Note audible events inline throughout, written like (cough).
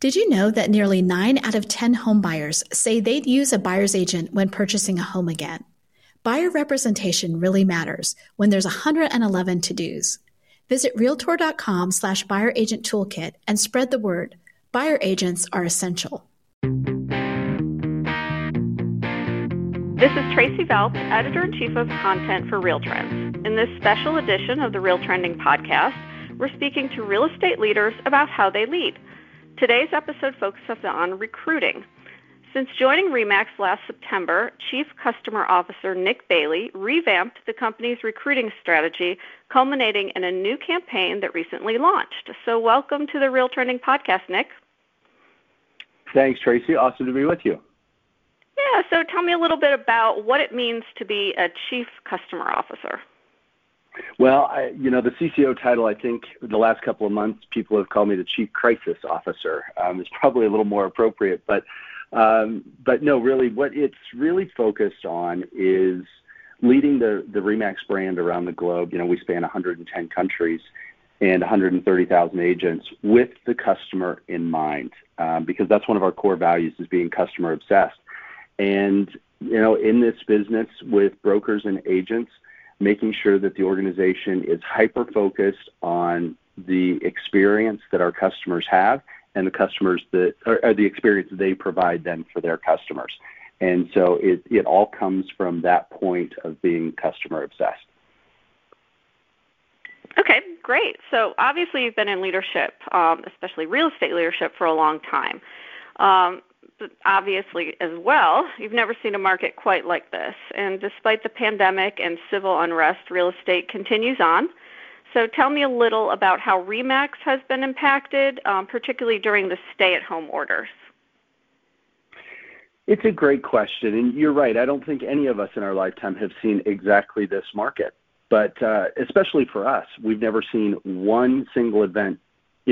Did you know that nearly 9 out of 10 home buyers say they'd use a buyer's agent when purchasing a home again? Buyer representation really matters when there's 111 to-dos. Visit realtor.com slash buyer agent toolkit and spread the word. Buyer agents are essential. This is Tracey Velt, Editor in Chief of Content for Real Trends. In this special edition of the Real Trending podcast, we're speaking to real estate leaders about how they lead – Today's episode focuses on recruiting. Since joining REMAX last September, Chief Customer Officer Nick Bailey revamped the company's recruiting strategy, culminating in a new campaign that recently launched. So, welcome to the Real Trending podcast, Nick. Thanks, Tracey. Awesome to be with you. Yeah, so tell me a little bit about what it means to be a Chief Customer Officer. Well, I, you know, the CCO title, I think the last couple of months, people have called me the Chief Crisis Officer. Um, it's probably a little more appropriate, but um, but no, really, what it's really focused on is leading the the Remax brand around the globe. You know, we span 110 countries and 130,000 agents with the customer in mind, um, because that's one of our core values is being customer obsessed. And you know, in this business with brokers and agents making sure that the organization is hyper focused on the experience that our customers have and the customers that the experience they provide them for their customers. And so it, it all comes from that point of being customer obsessed. Okay, great. So obviously you've been in leadership, um, especially real estate leadership, for a long time. Um, obviously as well, you've never seen a market quite like this. And despite the pandemic and civil unrest, real estate continues on. So tell me a little about how REMAX has been impacted, um, particularly during the stay-at-home orders. It's a great question, and you're right. I don't think any of us in our lifetime have seen exactly this market. But uh, especially for us, we've never seen one single event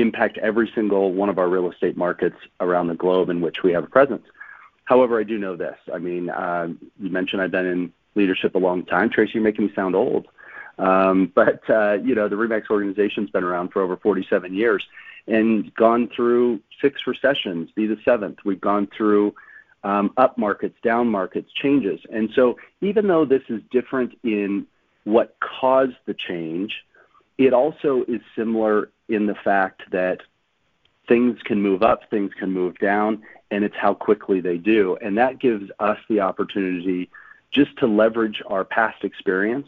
impact every single one of our real estate markets around the globe in which we have a presence. However, I do know this. I mean, uh, you mentioned I've been in leadership a long time. Tracey, you're making me sound old. Um, but, uh, you know, the REMAX organization's been around for over 47 years and gone through six recessions, be the seventh. We've gone through um, up markets, down markets, changes. And so even though this is different in what caused the change, it also is similar in the fact that things can move up, things can move down, and it's how quickly they do. And that gives us the opportunity just to leverage our past experience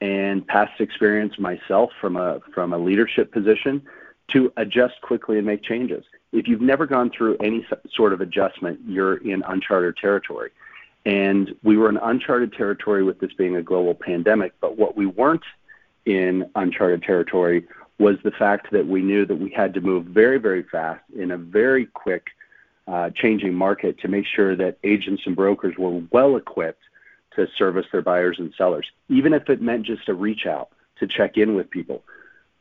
and past experience myself from a from a leadership position to adjust quickly and make changes. If you've never gone through any sort of adjustment, you're in uncharted territory. And we were in uncharted territory with this being a global pandemic, but what we weren't in uncharted territory was the fact that we knew that we had to move very, very fast in a very quick uh, changing market to make sure that agents and brokers were well equipped to service their buyers and sellers, even if it meant just a reach out to check in with people.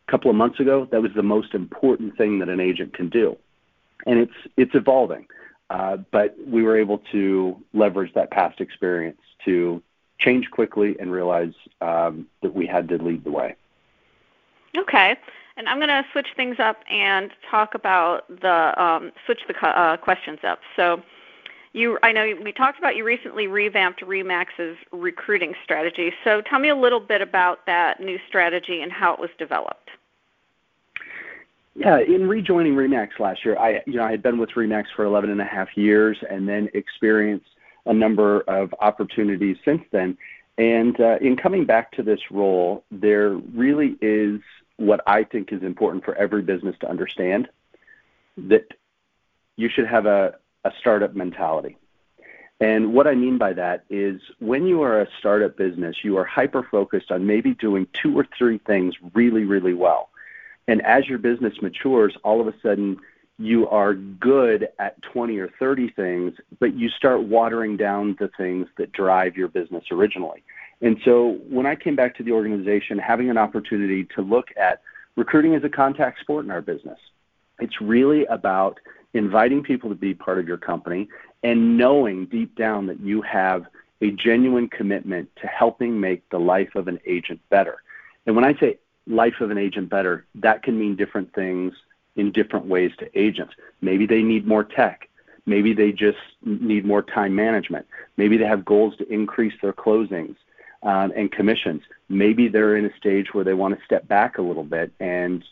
A couple of months ago, that was the most important thing that an agent can do, and it's it's evolving. Uh, but we were able to leverage that past experience to change quickly and realize um, that we had to lead the way. Okay. And I'm going to switch things up and talk about the um, switch the uh, questions up. So, you, I know we talked about you recently revamped Remax's recruiting strategy. So, tell me a little bit about that new strategy and how it was developed. Yeah, in rejoining Remax last year, I you know I had been with Remax for 11 and a half years, and then experienced a number of opportunities since then. And uh, in coming back to this role, there really is what I think is important for every business to understand that you should have a, a startup mentality. And what I mean by that is when you are a startup business, you are hyper focused on maybe doing two or three things really, really well. And as your business matures, all of a sudden you are good at 20 or 30 things, but you start watering down the things that drive your business originally. And so when I came back to the organization, having an opportunity to look at recruiting as a contact sport in our business, it's really about inviting people to be part of your company and knowing deep down that you have a genuine commitment to helping make the life of an agent better. And when I say life of an agent better, that can mean different things in different ways to agents. Maybe they need more tech. Maybe they just need more time management. Maybe they have goals to increase their closings um, and commissions. Maybe they're in a stage where they want to step back a little bit and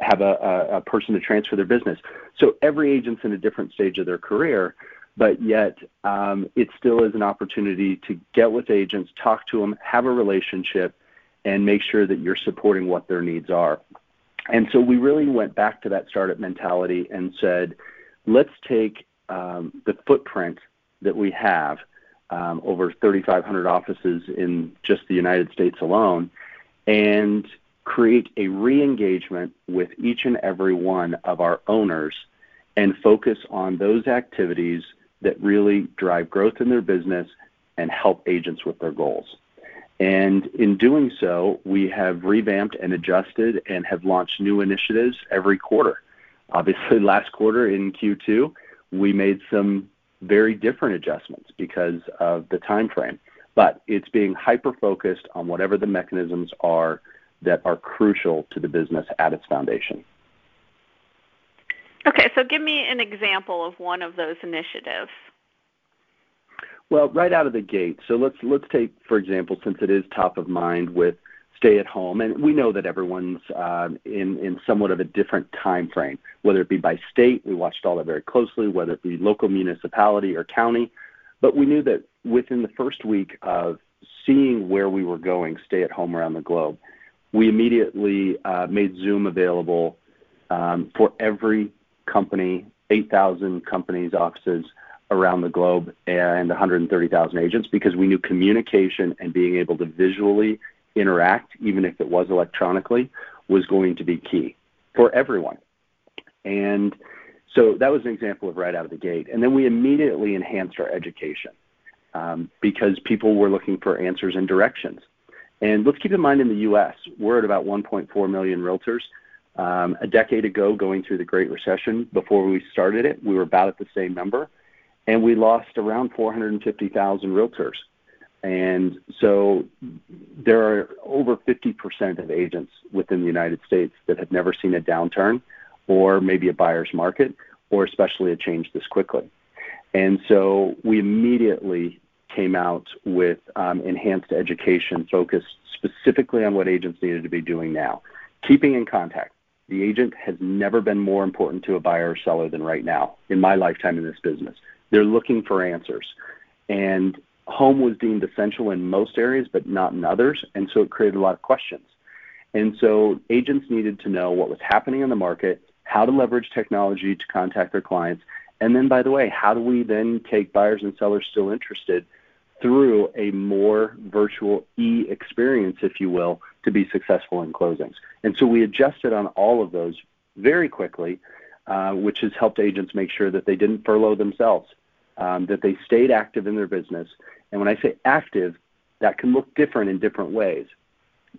have a, a, a person to transfer their business. So every agent's in a different stage of their career, but yet um, it still is an opportunity to get with agents, talk to them, have a relationship, and make sure that you're supporting what their needs are. And so we really went back to that startup mentality and said, let's take um, the footprint that we have um, over 3,500 offices in just the United States alone and create a re engagement with each and every one of our owners and focus on those activities that really drive growth in their business and help agents with their goals. And in doing so, we have revamped and adjusted and have launched new initiatives every quarter. Obviously, (laughs) last quarter in Q2, we made some very different adjustments because of the time frame. But it's being hyper focused on whatever the mechanisms are that are crucial to the business at its foundation. Okay, so give me an example of one of those initiatives. Well, right out of the gate. So let's let's take, for example, since it is top of mind with stay at home, and we know that everyone's uh, in in somewhat of a different time frame, whether it be by state. We watched all that very closely, whether it be local municipality or county. But we knew that within the first week of seeing where we were going, stay at home around the globe, we immediately uh, made Zoom available um, for every company, 8,000 companies, offices around the globe and 130,000 agents because we knew communication and being able to visually interact, even if it was electronically, was going to be key for everyone. And so that was an example of right out of the gate. And then we immediately enhanced our education um, because people were looking for answers and directions. And let's keep in mind in the US, we're at about 1.4 million realtors. Um, a decade ago, going through the Great Recession, before we started it, we were about at the same number and we lost around 450,000 realtors. And so there are over 50% of agents within the United States that have never seen a downturn or maybe a buyer's market or especially a change this quickly. And so we immediately came out with um, enhanced education focused specifically on what agents needed to be doing now. Keeping in contact. The agent has never been more important to a buyer or seller than right now in my lifetime in this business. They're looking for answers. And home was deemed essential in most areas, but not in others. And so it created a lot of questions. And so agents needed to know what was happening in the market, how to leverage technology to contact their clients. And then, by the way, how do we then take buyers and sellers still interested through a more virtual e experience, if you will, to be successful in closings? And so we adjusted on all of those very quickly uh, which has helped agents make sure that they didn't furlough themselves, um, that they stayed active in their business. And when I say active, that can look different in different ways.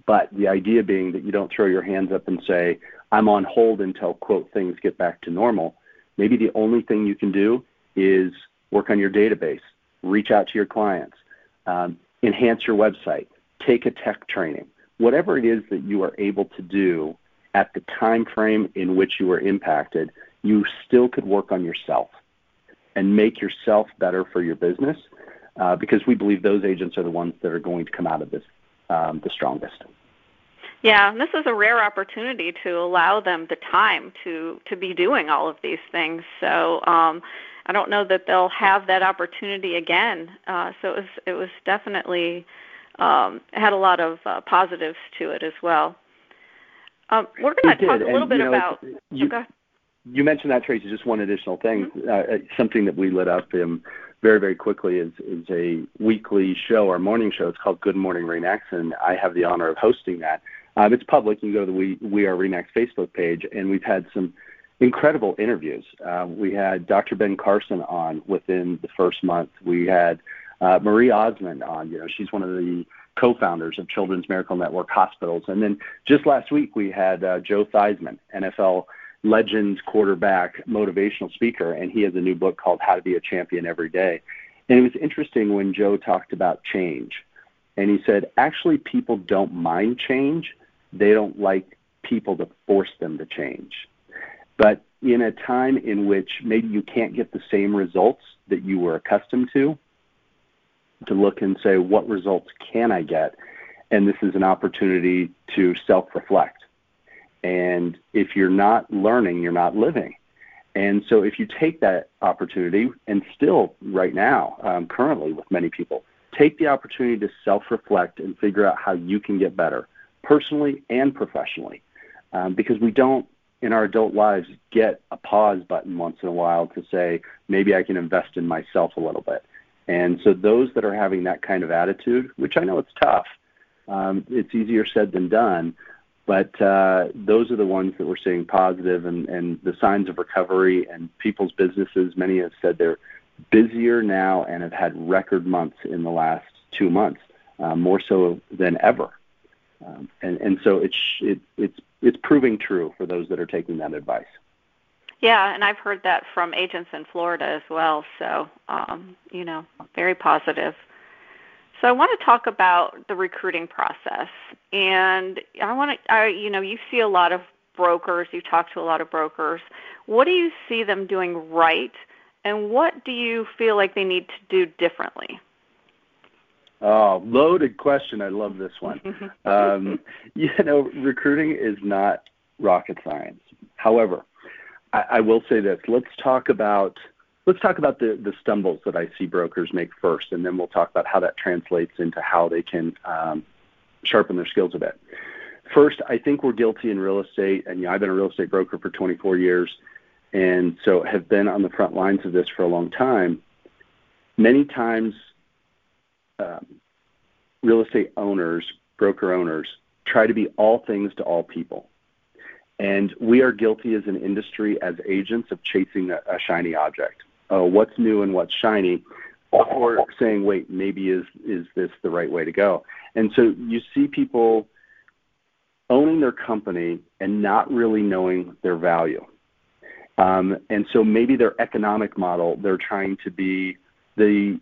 But the idea being that you don't throw your hands up and say, I'm on hold until, quote, things get back to normal. Maybe the only thing you can do is work on your database, reach out to your clients, um, enhance your website, take a tech training, whatever it is that you are able to do at the time frame in which you were impacted, you still could work on yourself and make yourself better for your business uh, because we believe those agents are the ones that are going to come out of this um, the strongest. Yeah, this is a rare opportunity to allow them the time to to be doing all of these things. So um, I don't know that they'll have that opportunity again. Uh, so it was it was definitely um, had a lot of uh, positives to it as well. Um, we're going to talk a little and, bit know, about. You, okay. you mentioned that, Tracey. Just one additional thing. Mm-hmm. Uh, uh, something that we lit up um, very, very quickly is is a weekly show, our morning show. It's called Good Morning Remax, and I have the honor of hosting that. Um, it's public. You can go to the We, we Are Remax Facebook page, and we've had some incredible interviews. Uh, we had Dr. Ben Carson on within the first month. We had uh, Marie Osmond on. You know, she's one of the co-founders of Children's Miracle Network Hospitals. And then just last week we had uh, Joe Theismann, NFL Legends quarterback, motivational speaker, and he has a new book called How to Be a Champion Every Day. And it was interesting when Joe talked about change. And he said, actually, people don't mind change. They don't like people to force them to change. But in a time in which maybe you can't get the same results that you were accustomed to, to look and say, what results can I get? And this is an opportunity to self reflect. And if you're not learning, you're not living. And so if you take that opportunity, and still right now, um, currently with many people, take the opportunity to self reflect and figure out how you can get better personally and professionally. Um, because we don't, in our adult lives, get a pause button once in a while to say, maybe I can invest in myself a little bit. And so those that are having that kind of attitude, which I know it's tough, um, it's easier said than done, but uh, those are the ones that we're seeing positive and, and the signs of recovery and people's businesses. Many have said they're busier now and have had record months in the last two months, uh, more so than ever. Um, and, and so it's, it, it's, it's proving true for those that are taking that advice. Yeah, and I've heard that from agents in Florida as well. So, um, you know, very positive. So I want to talk about the recruiting process, and I want to, I, you know, you see a lot of brokers, you talk to a lot of brokers. What do you see them doing right, and what do you feel like they need to do differently? Oh, loaded question. I love this one. (laughs) um, you know, recruiting is not rocket science. However, I, will say this. Let's talk about let's talk about the, the stumbles that I see brokers make first, and then we'll talk about how that translates into how they can um, sharpen their skills a bit. First, I think we're guilty in real estate, and you know, I've been a real estate broker for 24 years, and so have been on the front lines of this for a long time. Many times, um, real estate owners, broker owners, try to be all things to all people. And we are guilty as an industry, as agents, of chasing a, a shiny object uh, what's new and what's shiny, or saying, wait, maybe is is this the right way to go? And so you see people owning their company and not really knowing their value. Um, and so maybe their economic model, they're trying to be the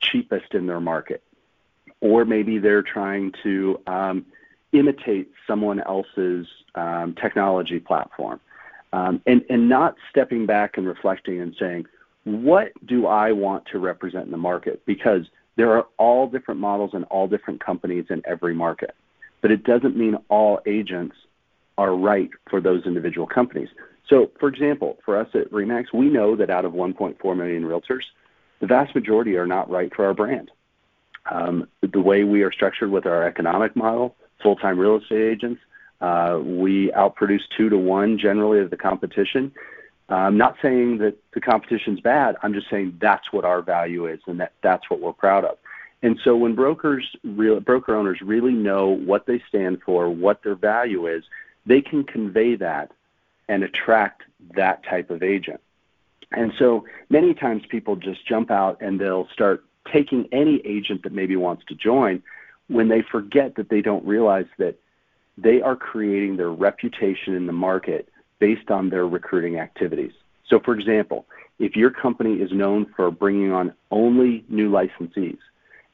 cheapest in their market, or maybe they're trying to um, imitate someone else's um, technology platform, um, and and not stepping back and reflecting and saying, what do I want to represent in the market? Because there are all different models and all different companies in every market. But it doesn't mean all agents are right for those individual companies. So, for example, for us at Remax, we know that out of 1.4 million realtors, the vast majority are not right for our brand. Um, the way we are structured with our economic model, full-time real estate agents, uh, we outproduce two to one generally of the competition. I'm not saying that the competition's bad. I'm just saying that's what our value is, and that that's what we're proud of. And so when brokers, real, broker owners really know what they stand for, what their value is, they can convey that and attract that type of agent. And so many times people just jump out and they'll start taking any agent that maybe wants to join when they forget that they don't realize that they are creating their reputation in the market based on their recruiting activities. So, for example, if your company is known for bringing on only new licensees,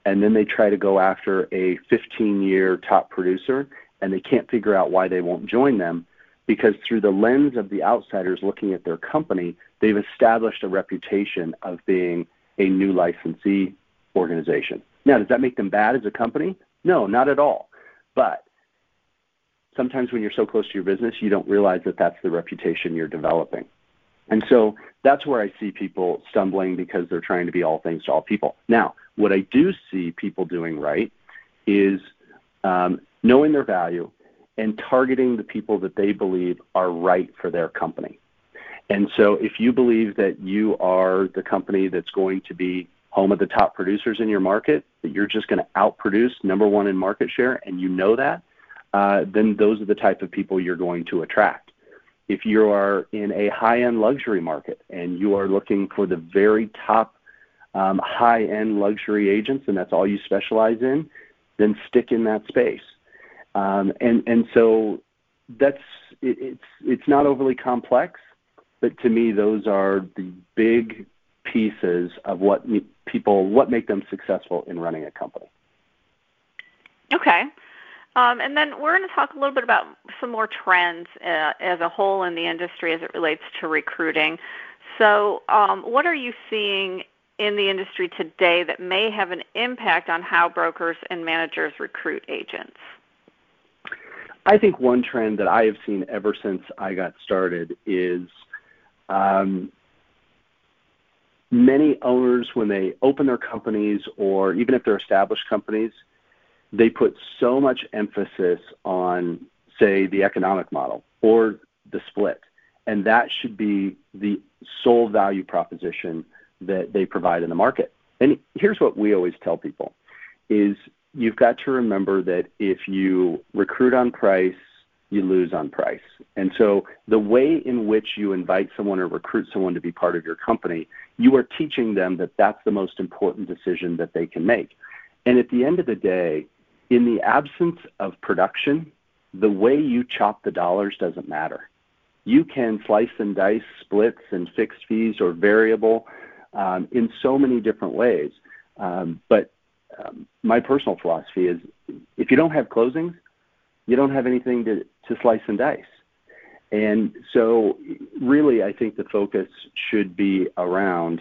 and then they try to go after a 15 year top producer and they can't figure out why they won't join them, because through the lens of the outsiders looking at their company, they've established a reputation of being a new licensee organization. Now, does that make them bad as a company? No, not at all. But sometimes when you're so close to your business, you don't realize that that's the reputation you're developing. And so that's where I see people stumbling because they're trying to be all things to all people. Now, what I do see people doing right is um, knowing their value and targeting the people that they believe are right for their company. And so if you believe that you are the company that's going to be home of the top producers in your market, that you're just going to outproduce number one in market share, and you know that, uh, then those are the type of people you're going to attract. If you are in a high-end luxury market and you are looking for the very top um, high-end luxury agents, and that's all you specialize in, then stick in that space. Um, and and so that's it, it's it's not overly complex, but to me those are the big pieces of what people what make them successful in running a company. Okay. Um, and then we're going to talk a little bit about some more trends uh, as a whole in the industry as it relates to recruiting. So, um, what are you seeing in the industry today that may have an impact on how brokers and managers recruit agents? I think one trend that I have seen ever since I got started is um, many owners, when they open their companies or even if they're established companies, they put so much emphasis on, say, the economic model or the split. And that should be the sole value proposition that they provide in the market. And here's what we always tell people is you've got to remember that if you recruit on price, you lose on price. And so the way in which you invite someone or recruit someone to be part of your company, you are teaching them that that's the most important decision that they can make. And at the end of the day, in the absence of production, the way you chop the dollars doesn't matter. You can slice and dice splits and fixed fees or variable um, in so many different ways. Um, but um, my personal philosophy is if you don't have closings, you don't have anything to, to slice and dice. And so, really, I think the focus should be around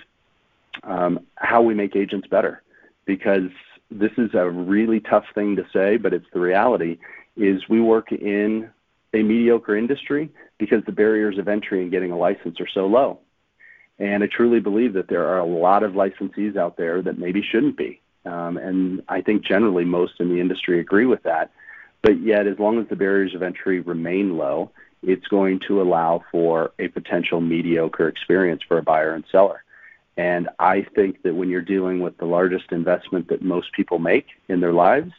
um, how we make agents better because this is a really tough thing to say, but it's the reality. Is we work in a mediocre industry because the barriers of entry in getting a license are so low. And I truly believe that there are a lot of licensees out there that maybe shouldn't be. Um, and I think generally most in the industry agree with that. But yet, as long as the barriers of entry remain low, it's going to allow for a potential mediocre experience for a buyer and seller. And I think that when you're dealing with the largest investment that most people make in their lives,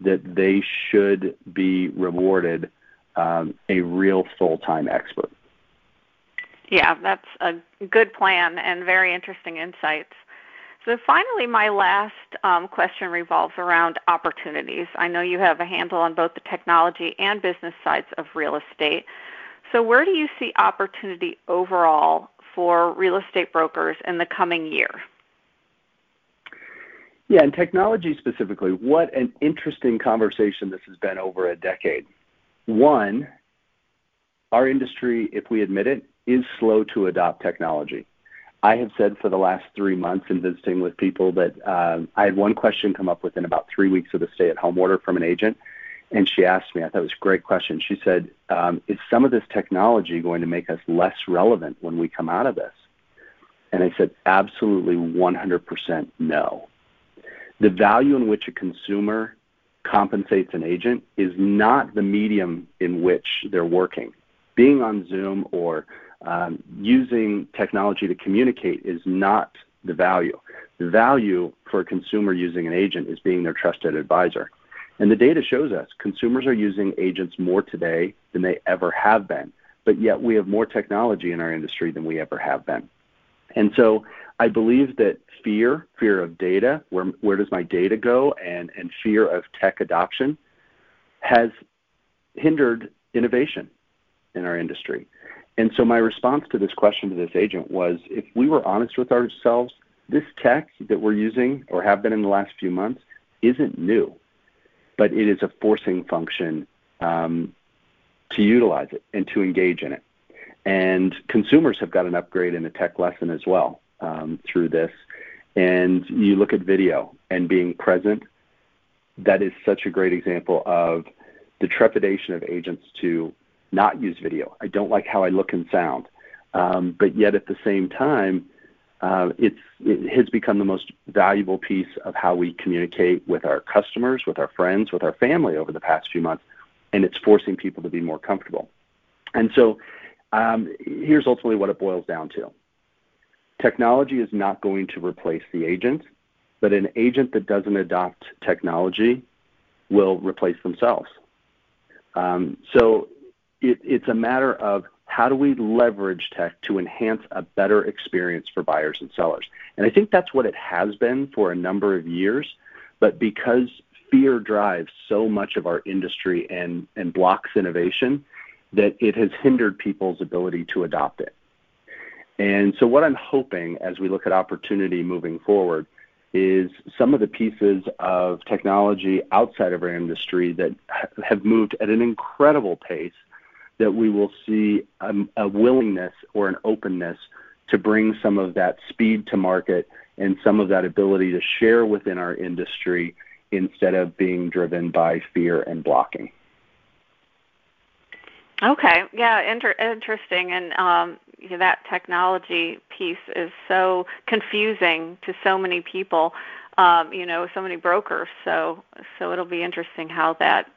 that they should be rewarded um, a real full time expert. Yeah, that's a good plan and very interesting insights. So, finally, my last um, question revolves around opportunities. I know you have a handle on both the technology and business sides of real estate. So, where do you see opportunity overall for real estate brokers in the coming year? Yeah, and technology specifically, what an interesting conversation this has been over a decade. One, our industry, if we admit it, is slow to adopt technology. I have said for the last three months in visiting with people that um, I had one question come up within about three weeks of the stay at home order from an agent. And she asked me, I thought it was a great question. She said, um, Is some of this technology going to make us less relevant when we come out of this? And I said, Absolutely 100% no. The value in which a consumer compensates an agent is not the medium in which they're working. Being on Zoom or um, using technology to communicate is not the value. The value for a consumer using an agent is being their trusted advisor. And the data shows us consumers are using agents more today than they ever have been. But yet we have more technology in our industry than we ever have been. And so I believe that fear, fear of data, where, where does my data go, and, and fear of tech adoption has hindered innovation in our industry. And so my response to this question to this agent was if we were honest with ourselves, this tech that we're using or have been in the last few months isn't new, but it is a forcing function um, to utilize it and to engage in it. And consumers have got an upgrade in a tech lesson as well um, through this. And you look at video and being present, that is such a great example of the trepidation of agents to not use video. I don't like how I look and sound. Um, but yet at the same time, uh, it's, it has become the most valuable piece of how we communicate with our customers, with our friends, with our family over the past few months, and it's forcing people to be more comfortable. And so um, here's ultimately what it boils down to. Technology is not going to replace the agent, but an agent that doesn't adopt technology will replace themselves. Um, so it, it's a matter of how do we leverage tech to enhance a better experience for buyers and sellers? And I think that's what it has been for a number of years. But because fear drives so much of our industry and, and blocks innovation, that it has hindered people's ability to adopt it. And so, what I'm hoping as we look at opportunity moving forward is some of the pieces of technology outside of our industry that have moved at an incredible pace that we will see a, a willingness or an openness to bring some of that speed to market and some of that ability to share within our industry instead of being driven by fear and blocking. Okay, yeah, inter- interesting, and um, that technology piece is so confusing to so many people, um, you know, so many brokers. So, so it'll be interesting how that,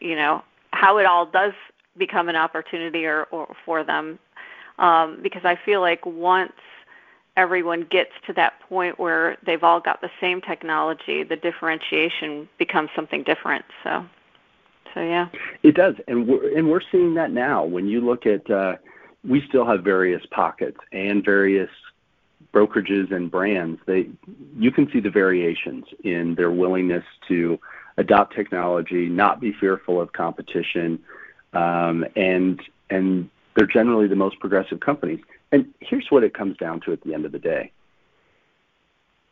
you know, how it all does become an opportunity or, or for them, um, because I feel like once everyone gets to that point where they've all got the same technology, the differentiation becomes something different. So. So yeah, it does, and we're and we're seeing that now. When you look at, uh, we still have various pockets and various brokerages and brands. They, you can see the variations in their willingness to adopt technology, not be fearful of competition, um, and and they're generally the most progressive companies. And here's what it comes down to at the end of the day.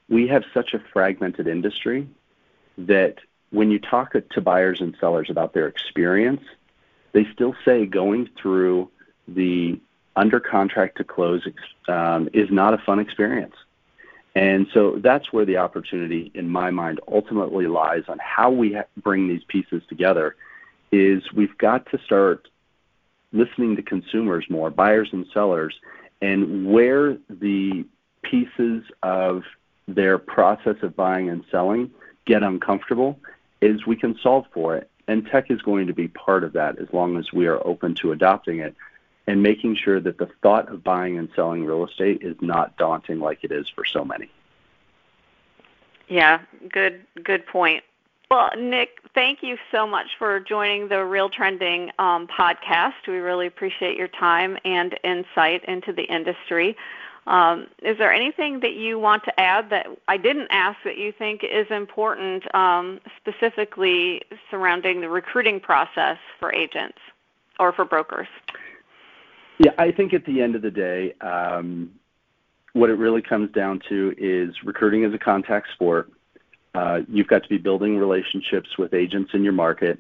We have such a fragmented industry that when you talk to buyers and sellers about their experience, they still say going through the under contract to close um, is not a fun experience. And so that's where the opportunity, in my mind, ultimately lies on how we bring these pieces together. Is we've got to start listening to consumers more, buyers and sellers, and where the pieces of their process of buying and selling get uncomfortable is we can solve for it. And tech is going to be part of that as long as we are open to adopting it and making sure that the thought of buying and selling real estate is not daunting like it is for so many. Yeah, good good point. Well, Nick, thank you so much for joining the Real Trending um, podcast. We really appreciate your time and insight into the industry. Um, is there anything that you want to add that I didn't ask that you think is important, um, specifically surrounding the recruiting process for agents or for brokers? Yeah, I think at the end of the day, um, what it really comes down to is recruiting is a contact sport. Uh, you've got to be building relationships with agents in your market,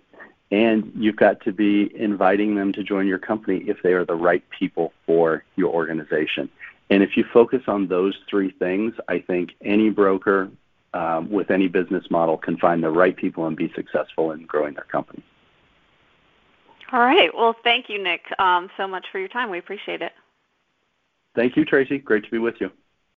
and you've got to be inviting them to join your company if they are the right people for your organization. And if you focus on those three things, I think any broker um, with any business model can find the right people and be successful in growing their company. All right. Well, thank you, Nick, um, so much for your time. We appreciate it. Thank you, Tracey. Great to be with you.